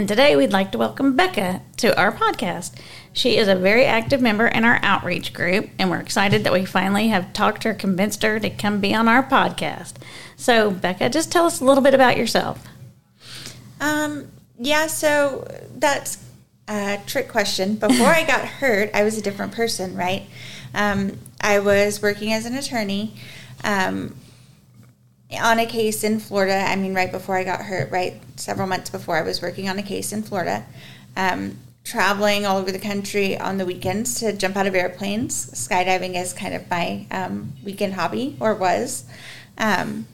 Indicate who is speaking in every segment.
Speaker 1: And today we'd like to welcome Becca to our podcast. She is a very active member in our outreach group, and we're excited that we finally have talked her, convinced her to come be on our podcast. So, Becca, just tell us a little bit about yourself.
Speaker 2: Um, yeah, so that's a trick question. Before I got hurt, I was a different person, right? Um, I was working as an attorney um, on a case in Florida. I mean, right before I got hurt, right? Several months before, I was working on a case in Florida. Um, traveling all over the country on the weekends to jump out of airplanes. Skydiving is kind of my um, weekend hobby, or was. Um,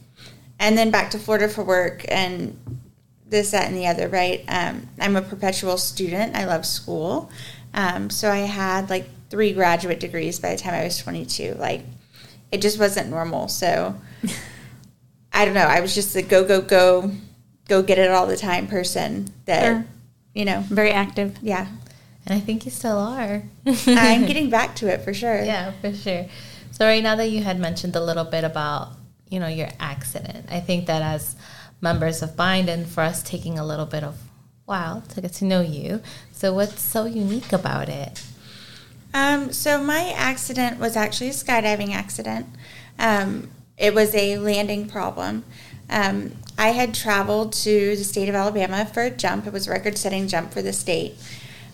Speaker 2: and then back to Florida for work and this, that, and the other, right? Um, I'm a perpetual student. I love school. Um, so I had like three graduate degrees by the time I was 22. Like, it just wasn't normal. So I don't know. I was just a go, go, go, go get it all the time person that,
Speaker 1: Sure.
Speaker 2: you know,
Speaker 1: Very active.
Speaker 2: yeah.
Speaker 3: And I think you still are.
Speaker 2: I'm getting back to it for sure.
Speaker 3: Yeah, for sure. So right now that you had mentioned a little bit about, you know, your accident, I think that as members of Bind and for us taking a little bit of while to get to know you. So what's so unique about it?
Speaker 2: Um, so my accident was actually a skydiving accident. Um, it was a landing problem. Um, I had traveled to the state of Alabama for a jump. It was a record-setting jump for the state.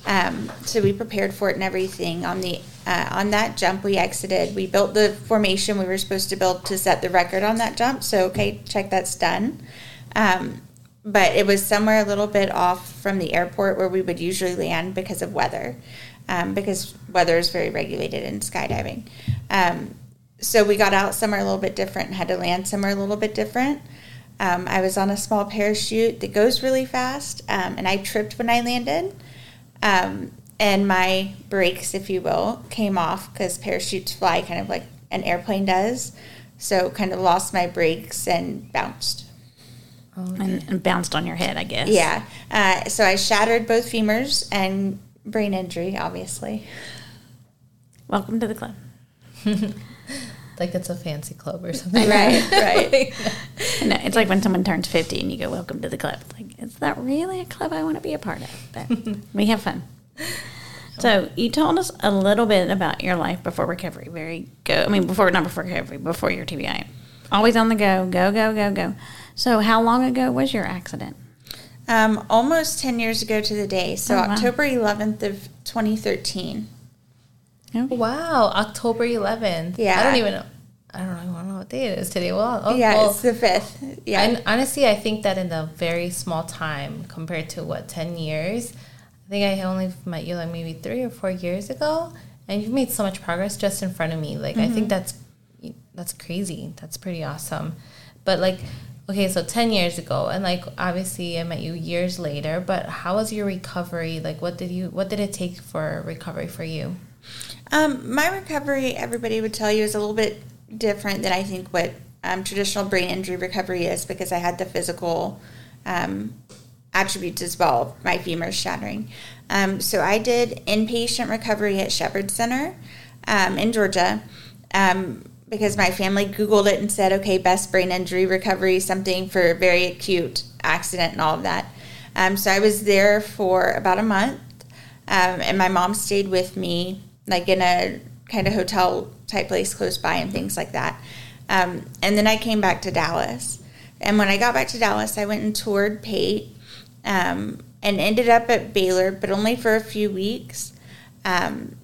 Speaker 2: Um, so we prepared for it and everything. On the uh, on that jump, we exited. We built the formation we were supposed to build to set the record on that jump. So okay, check that's done. Um, but it was somewhere a little bit off from the airport where we would usually land because of weather, um, because weather is very regulated in skydiving. Um, so we got out somewhere a little bit different and had to land somewhere a little bit different. Um, I was on a small parachute that goes really fast, um, and I tripped when I landed. Um, and my brakes, if you will, came off because parachutes fly kind of like an airplane does. So kind of lost my brakes and bounced.
Speaker 1: And, and bounced on your head, I guess.
Speaker 2: Yeah. Uh, so I shattered both femurs and brain injury, obviously.
Speaker 1: Welcome to the club.
Speaker 3: Like it's a fancy club or something.
Speaker 2: Right, right.
Speaker 1: No, it's like when someone turns 50 and you go, Welcome to the club. It's like, is that really a club I want to be a part of? But we have fun. So, you told us a little bit about your life before recovery. Very go. I mean, before, not before recovery, before your TBI. Always on the go, go, go, go, go. So, how long ago was your accident?
Speaker 2: Um, almost 10 years ago to the day. So
Speaker 1: Oh, wow.
Speaker 2: October 11th of 2013.
Speaker 3: Wow, October 11th.
Speaker 2: Yeah.
Speaker 3: I don't even know. I don't even know what day it is today. Well, oh,
Speaker 2: yeah,
Speaker 3: well,
Speaker 2: it's the 5th. Yeah.
Speaker 3: And honestly, I think that in a very small time compared to what ten years, I think I only met you like maybe three or four years ago, and you've made so much progress just in front of me. Like I think mm-hmm. that's that's crazy. That's pretty awesome. But like, okay, so ten years ago, and like obviously I met you years later. But how was your recovery? Like, what did you what did it take for recovery for you?
Speaker 2: Um, my recovery, everybody would tell you, is a little bit different than I think what um, traditional brain injury recovery is because I had the physical um, attributes as well, my femur shattering. Um, so I did inpatient recovery at Shepherd Center um, in Georgia um, because my family Googled it and said, okay, best brain injury recovery, something for very acute accident and all of that. Um, so I was there for about a month, um, and my mom stayed with me, like in a kind of hotel type place close by and things like that. Um, and then I came back to Dallas. And when I got back to Dallas, I went and toured Pate um, and ended up at Baylor, but only for a few weeks um,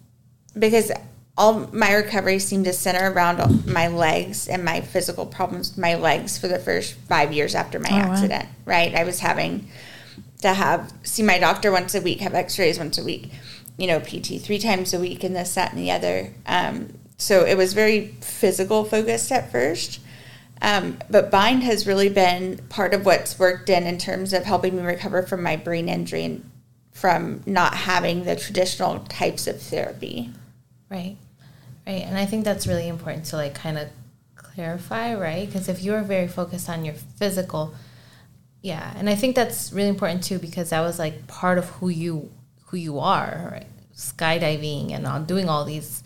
Speaker 2: because all my recovery seemed to center around my legs and my physical problems with my legs for the first five years after my
Speaker 1: Oh, wow.
Speaker 2: accident. Right, I was having to have see my doctor once a week, have X-rays once a week, you know, PT three times a week, and this, that, and the other. Um, so it was very physical focused at first. Um, but Bind has really been part of what's worked in in terms of helping me recover from my brain injury and from not having the traditional types of therapy.
Speaker 3: Right. Right. And I think that's really important to like kind of clarify, right? Because if you're very focused on your physical, yeah. And I think that's really important too because that was like part of who you who you are, right? Skydiving and all, doing all these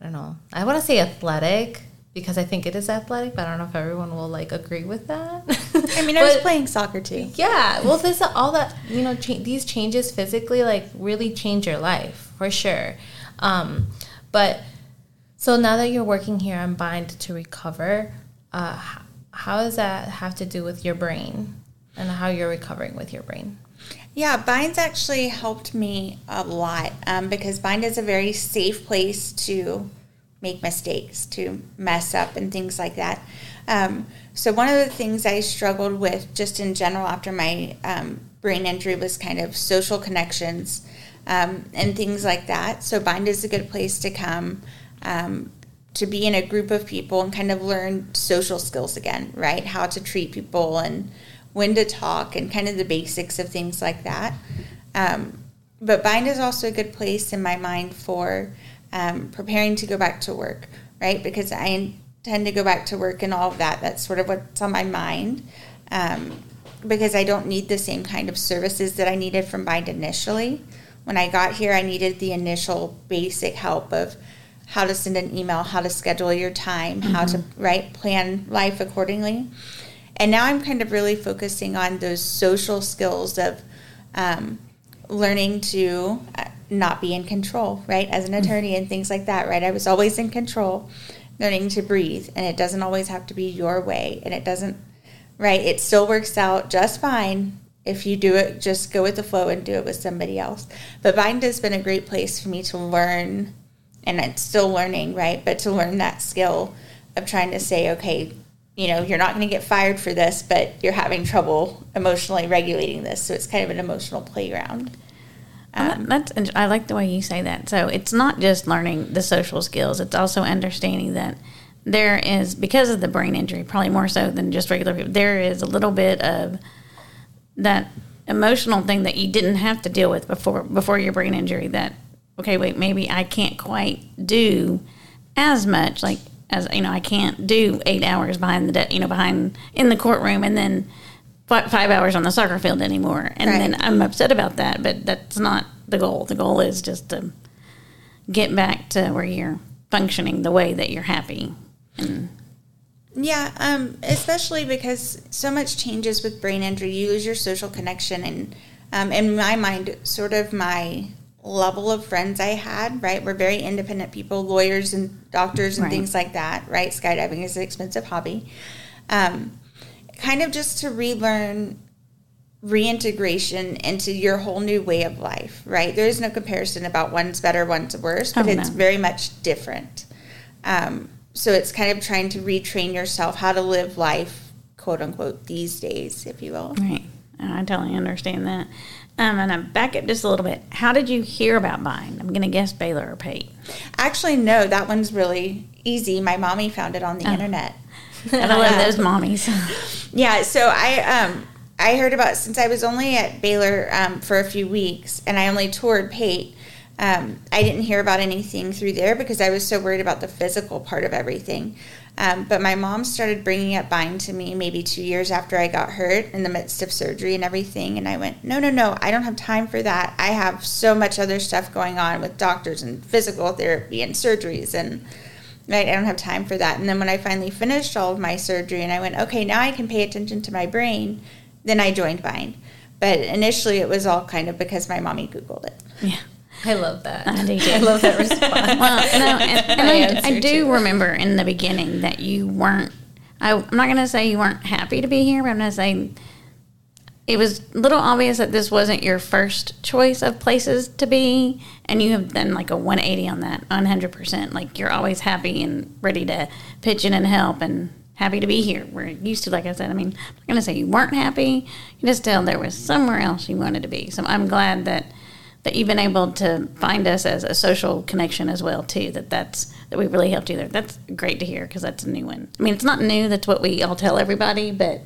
Speaker 3: I don't know. I want to say athletic, because I think it is athletic, but I don't know if everyone will like agree with that.
Speaker 2: I mean, I was playing soccer too.
Speaker 3: yeah, well, this all that you know, cha- these changes physically like really change your life for sure. Um, but so now that you're working here on Bind to recover, uh, how does that have to do with your brain and how you're recovering with your brain?
Speaker 2: Yeah, Bind's actually helped me a lot um, because Bind is a very safe place to make mistakes, to mess up, and things like that. Um, so, one of the things I struggled with just in general after my um, brain injury was kind of social connections um, and things like that. So, Bind is a good place to come. Um, to be in a group of people and kind of learn social skills again, right? How to treat people and when to talk and kind of the basics of things like that. Um, but Bind is also a good place in my mind for um, preparing to go back to work, right? Because I intend to go back to work and all of that. That's sort of what's on my mind. Um, because I don't need the same kind of services that I needed from Bind initially. When I got here, I needed the initial basic help of how to send an email, how to schedule your time, how to right plan life accordingly. And now I'm kind of really focusing on those social skills of um, learning to uh, not be in control, right? As an attorney and things like that, right? I was always in control, learning to breathe, and it doesn't always have to be your way, and it doesn't, right? It still works out just fine if you do it, just go with the flow and do it with somebody else. But Bind has been a great place for me to learn, and it's still learning, right? But to learn that skill of trying to say, okay, you know, you're not going to get fired for this, but you're having trouble emotionally regulating this. So it's kind of an emotional playground.
Speaker 1: Um, that's I like the way you say that. So it's not just learning the social skills; it's also understanding that there is because of the brain injury, probably more so than just regular people. There is a little bit of that emotional thing that you didn't have to deal with before before your brain injury. That okay, wait, maybe I can't quite do as much like as you know I can't do eight hours behind the de- you know behind in the courtroom and then fi- five hours on the soccer field anymore. And
Speaker 2: Right.
Speaker 1: then I'm upset about that, but that's not the goal. The goal is just to get back to where you're functioning the way that you're happy. And
Speaker 2: Yeah, um, especially because so much changes with brain injury. You lose your social connection, and um, in my mind, sort of my level of friends I had, right, We're very independent people, lawyers and doctors and
Speaker 1: Right.
Speaker 2: things like that, right? Skydiving is an expensive hobby. Um, kind of just to relearn reintegration into your whole new way of life, right? There is no comparison about one's better, one's worse, but
Speaker 1: Oh,
Speaker 2: it's
Speaker 1: no.
Speaker 2: very much different. Um, so it's kind of trying to retrain yourself how to live life, quote unquote, these days, if you will.
Speaker 1: right, I totally understand that. Um, and I'm back up just a little bit. How did you hear about Bind? I'm going to guess Baylor or Pate.
Speaker 2: Actually, no, that one's really easy. My mommy found it on the internet.
Speaker 1: And I love those mommies.
Speaker 2: Yeah, so I um I heard about since I was only at Baylor um, for a few weeks and I only toured Pate. Um, I didn't hear about anything through there because I was so worried about the physical part of everything. Um, but my mom started bringing up Bind to me maybe two years after I got hurt in the midst of surgery and everything. And I went, no, no, no, I don't have time for that. I have so much other stuff going on with doctors and physical therapy and surgeries and right i don't have time for that and then when i finally finished all of my surgery and i went okay now i can pay attention to my brain then i joined bind but initially it was all kind of because my mommy googled it
Speaker 1: yeah.
Speaker 3: I love that.
Speaker 1: I do too.
Speaker 3: I love that response.
Speaker 1: Well, and I, and, I, I do
Speaker 3: too.
Speaker 1: remember in the beginning that you weren't. I, I'm not going to say you weren't happy to be here, but I'm going to say it was a little obvious that this wasn't your first choice of places to be, and you have done like a 180 on that, 100%. Like you're always happy and ready to pitch in and help, and happy to be here. We're used to, like I said. I mean, I'm not going to say you weren't happy. You just tell there was somewhere else you wanted to be. So I'm glad that that you've been able to find us as a social connection as well too that that's that we really helped you there. That's great to hear because that's a new one. I mean it's not new that's what we all tell everybody but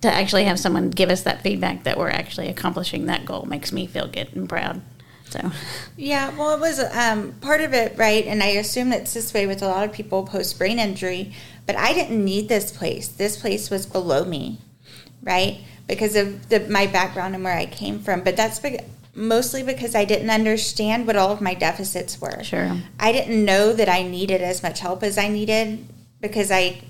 Speaker 1: to actually have someone give us that feedback that we're actually accomplishing that goal makes me feel good and proud so.
Speaker 2: Yeah well it was um, part of it right and i assume it's this way with a lot of people post brain injury but i didn't need this place. This place was below me right because of the, my background and where i came from but that's mostly because i didn't understand what all of my deficits were
Speaker 1: sure
Speaker 2: I didn't know that I needed as much help as I needed because I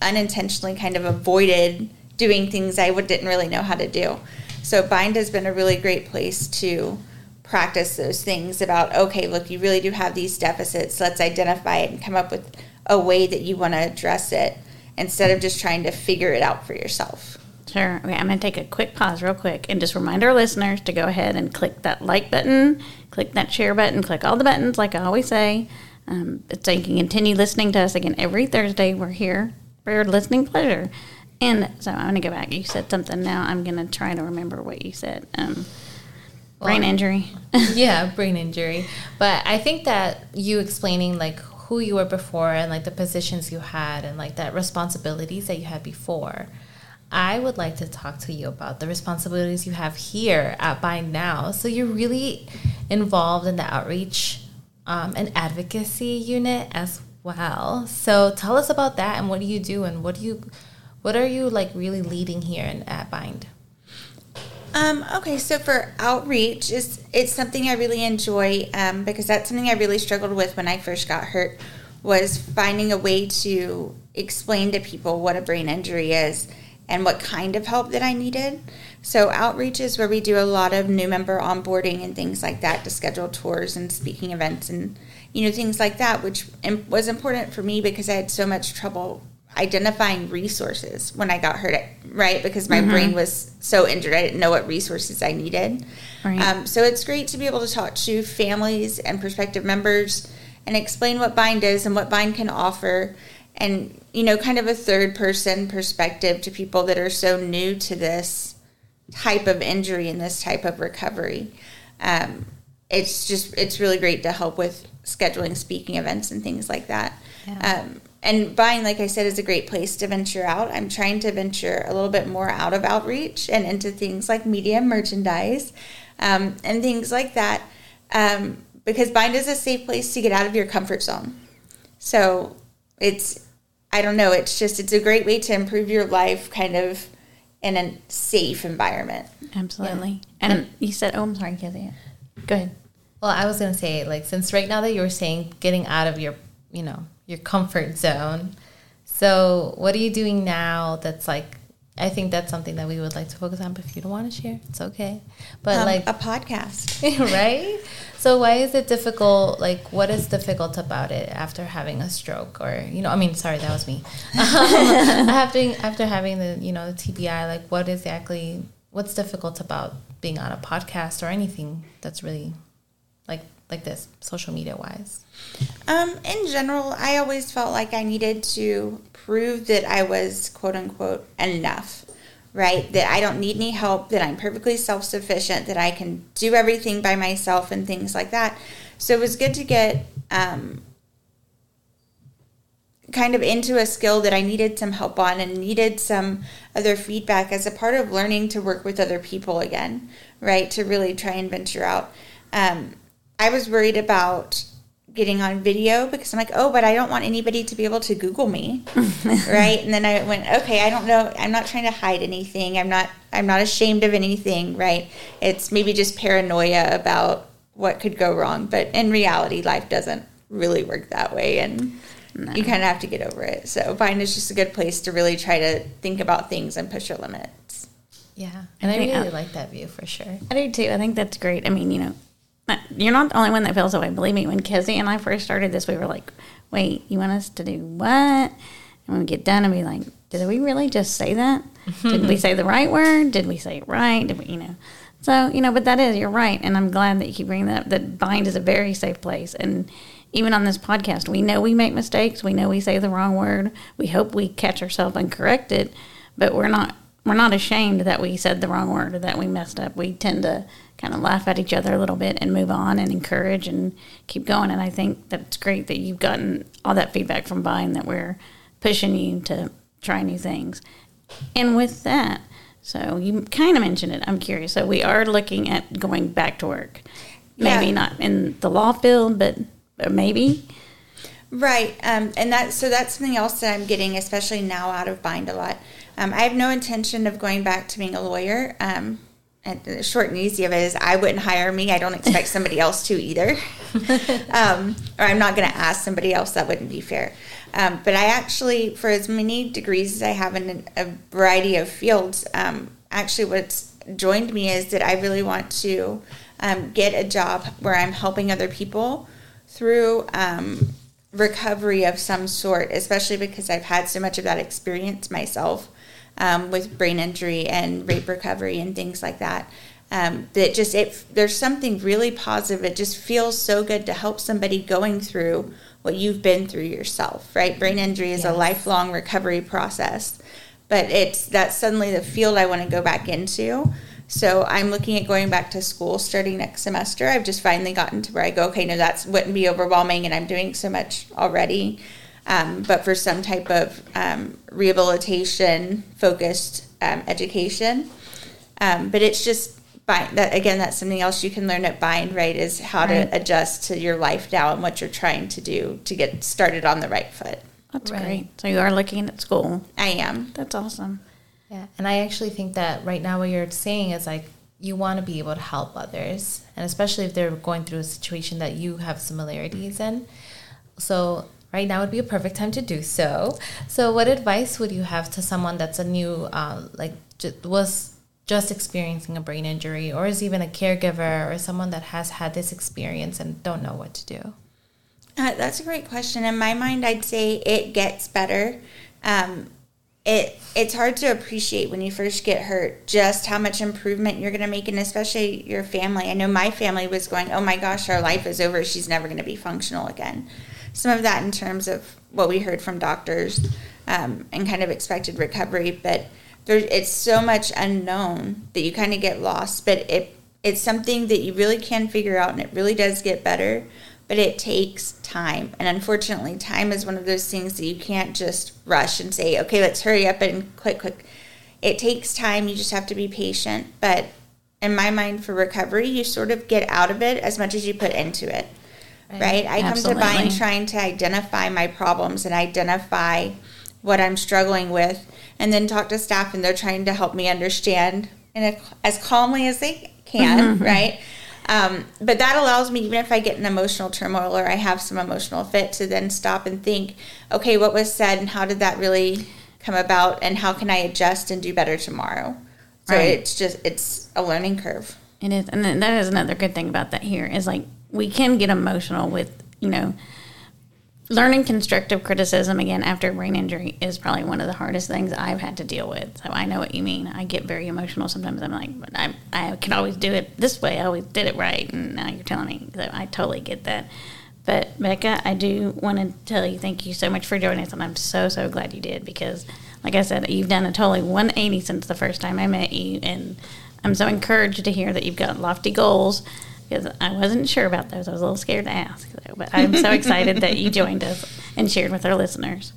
Speaker 2: unintentionally kind of avoided doing things I didn't really know how to do. So Bind has been a really great place to practice those things about okay, look, you really do have these deficits. Let's identify it and come up with a way that you want to address it instead of just trying to figure it out for yourself.
Speaker 1: Sure. Okay, I'm going to take a quick pause, real quick, and just remind our listeners to go ahead and click that like button, click that share button, click all the buttons, like I always say, um, so you can continue listening to us again every Thursday. We're here for your listening pleasure. And so I'm going to go back. You said something now. I'm going to try to remember what you said. Um, brain
Speaker 3: Well,
Speaker 1: injury.
Speaker 3: yeah, brain injury. But I think that you explaining like who you were before and like the positions you had and like that responsibilities that you had before. I would like to talk to you about the responsibilities you have here at Bind Now. So you're really involved in the outreach um, and advocacy unit as well. So tell us about that and what do you do and what do you, what are you like really leading here in, at Bind?
Speaker 2: Um, okay, so for outreach, is it's something I really enjoy um, because that's something I really struggled with when I first got hurt was finding a way to explain to people what a brain injury is and what kind of help that I needed. So outreach is where we do a lot of new member onboarding and things like that to schedule tours and speaking events and you know things like that, which was important for me because I had so much trouble identifying resources when I got hurt, right? Because my brain was so injured, I didn't know what resources I needed.
Speaker 1: Right.
Speaker 2: Um, so it's great to be able to talk to families and prospective members and explain what Bind is and what Bind can offer, and you know, kind of a third person perspective to people that are so new to this type of injury and this type of recovery. Um, it's just it's really great to help with scheduling speaking events and things like that.
Speaker 1: Yeah.
Speaker 2: Um, and Bind, like I said, is a great place to venture out. I'm trying to venture a little bit more out of outreach and into things like media merchandise um, and things like that um, because Bind is a safe place to get out of your comfort zone. So it's, I don't know, it's just, it's a great way to improve your life kind of in a safe environment.
Speaker 1: Absolutely. And mm. you said, oh, I'm sorry, Kezia. Go ahead.
Speaker 3: Well, I was gonna say, like, since right now that you were saying getting out of your, you know, your comfort zone. So, what are you doing now? That's like, I think that's something that we would like to focus on. But if you don't want to share, it's okay. But
Speaker 2: Um,
Speaker 3: like,
Speaker 2: a podcast.
Speaker 3: right? So, why is it difficult? Like, what is difficult about it after having a stroke, or you know, I mean, sorry, that was me. Um, after after having the you know the TBI, like, what exactly? What's difficult about being on a podcast or anything that's really like like this, social media wise?
Speaker 2: Um, in general, I always felt like I needed to prove that I was quote unquote enough, right? That I don't need any help, that I'm perfectly self sufficient, that I can do everything by myself and things like that. So it was good to get um, kind of into a skill that I needed some help on and needed some other feedback as a part of learning to work with other people again, right? To really try and venture out. Um, I was worried about getting on video because I'm like, oh, but I don't want anybody to be able to Google me, right? And then I went, okay, I don't know, I'm not trying to hide anything. I'm not, I'm not ashamed of anything, right? It's maybe just paranoia about what could go wrong, but in reality, life doesn't really work that way, and you kind of have to get over it. So, Bind is just a good place to really try to think about things and push your limits.
Speaker 3: Yeah, and I
Speaker 1: think
Speaker 3: really
Speaker 1: uh,
Speaker 3: like that view for sure.
Speaker 1: I do too. I think that's great. I mean, you know, not- you're not the only one that feels that way. Believe me, when Kezzy and I first started this, we were like, wait, you want us to do what? And when we get done and be like, did we really just say that? Did we say the right word? Did we say it right? Did we, you know? So, you know, but that is, you're right. And I'm glad that you keep bringing that up. That Bind is a very safe place. And even on this podcast, we know we make mistakes. We know we say the wrong word. We hope we catch ourselves and correct it, but we're not we're not ashamed that we said the wrong word or that we messed up. We tend to kind of laugh at each other a little bit and move on and encourage and keep going. And I think that it's great that you've gotten all that feedback from Bind that we're pushing you to try new things. And with that, so you kind of mentioned it. I'm curious. So we are looking at going back to work. Maybe
Speaker 2: Yeah.
Speaker 1: not in the law field, but, but maybe.
Speaker 2: Right, um, and that so that's something else that I'm getting, especially now out of bind a lot. Um, I have no intention of going back to being a lawyer. Um, and the short and easy of it is, I wouldn't hire me. I don't expect somebody else to either, um, or I'm not going to ask somebody else. That wouldn't be fair. Um, but I actually, for as many degrees as I have in a variety of fields, um, actually what's joined me is that I really want to um, get a job where I'm helping other people through um, recovery of some sort, especially because I've had so much of that experience myself um, with brain injury and rape recovery and things like that. Um, that just it there's something really positive. It just feels so good to help somebody going through what you've been through yourself, right? Brain injury is yes. a lifelong recovery process, but it's that's suddenly the field I want to go back into. So I'm looking at going back to school starting next semester. I've just finally gotten to where I go, okay, no, that wouldn't be overwhelming, and I'm doing so much already. Um, but for some type of um, rehabilitation focused um, education. Um, but it's just bind that again that's something else you can learn at bind right is how right. to adjust to your life now and what you're trying to do to get started on the right foot
Speaker 1: that's right. great so you are looking at school
Speaker 2: i am
Speaker 1: that's awesome
Speaker 3: yeah and i actually think that right now what you're saying is like you want to be able to help others and especially if they're going through a situation that you have similarities in so right now would be a perfect time to do so so what advice would you have to someone that's a new uh, like was just experiencing a brain injury or is even a caregiver or someone that has had this experience and don't know what to do?
Speaker 2: Uh, that's a great question. In my mind, I'd say it gets better. Um, it it's hard to appreciate when you first get hurt just how much improvement you're going to make, and especially your family. I know my family was going, "Oh my gosh, our life is over. She's never going to be functional again." Some of that in terms of what we heard from doctors um, and kind of expected recovery, but there it's so much unknown that you kind of get lost but it it's something that you really can figure out and it really does get better but it takes time and unfortunately time is one of those things that you can't just rush and say okay let's hurry up and quick quick. It takes time you just have to be patient but in my mind for recovery you sort of get out of it as much as you put into it right, right? i Absolutely. come to bind trying to identify my problems and identify what i'm struggling with and then talk to staff and they're trying to help me understand in a, as calmly as they can, mm-hmm. right? Um, but that allows me, even if I get an emotional turmoil or I have some emotional fit, to then stop and think, okay, what was said and how did that really come about, and how can I adjust and do better tomorrow? So right. it's just it's a learning curve.
Speaker 1: It is, and that is another good thing about that here is like we can get emotional with you know learning constructive criticism again after brain injury is probably one of the hardest things I've had to deal with. So I know what you mean. I get very emotional sometimes. I'm like, but I I can always do it this way. I always did it right, and now you're telling me that I totally get that. But Becca, I do want to tell you thank you so much for joining us, and I'm so so glad you did because, like I said, you've done a totally 180 since the first time I met you, and I'm so encouraged to hear that you've got lofty goals because I wasn't sure about those. I was a little scared to ask, but I'm so excited that you joined us and shared with our listeners.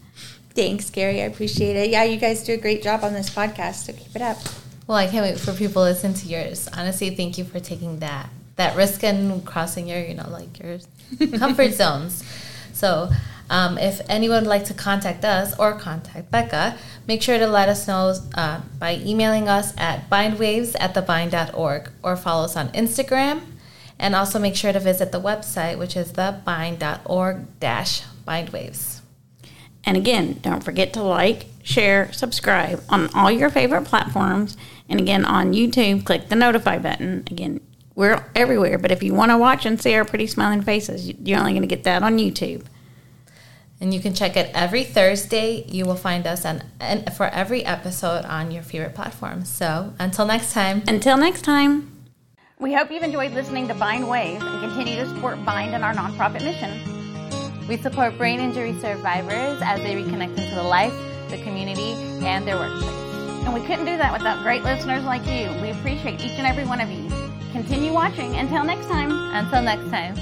Speaker 2: Thanks, Gary. I appreciate it. Yeah, you guys do a great job on this podcast, so keep it up.
Speaker 3: Well, I can't wait for people to listen to yours. Honestly, thank you for taking that that risk and crossing your, you know, like your comfort zones. So, um, if anyone would like to contact us or contact Becca, make sure to let us know uh, by emailing us at bindwaves at thebind.org or follow us on Instagram and also make sure to visit the website, which is thebind.org bindwaves.
Speaker 1: And again, don't forget to like, share, subscribe on all your favorite platforms. And again, on YouTube, click the notify button. Again, we're everywhere, but if you want to watch and see our pretty smiling faces, you're only going to get that on YouTube.
Speaker 3: And you can check it every Thursday. You will find us on and for every episode on your favorite platform. So until next time.
Speaker 1: Until next time. We hope you've enjoyed listening to Bind Waves and continue to support Bind and our nonprofit mission.
Speaker 3: We support brain injury survivors as they reconnect into the life, the community, and their workplace.
Speaker 1: And we couldn't do that without great listeners like you. We appreciate each and every one of you. Continue watching. Until next time.
Speaker 3: Until next time.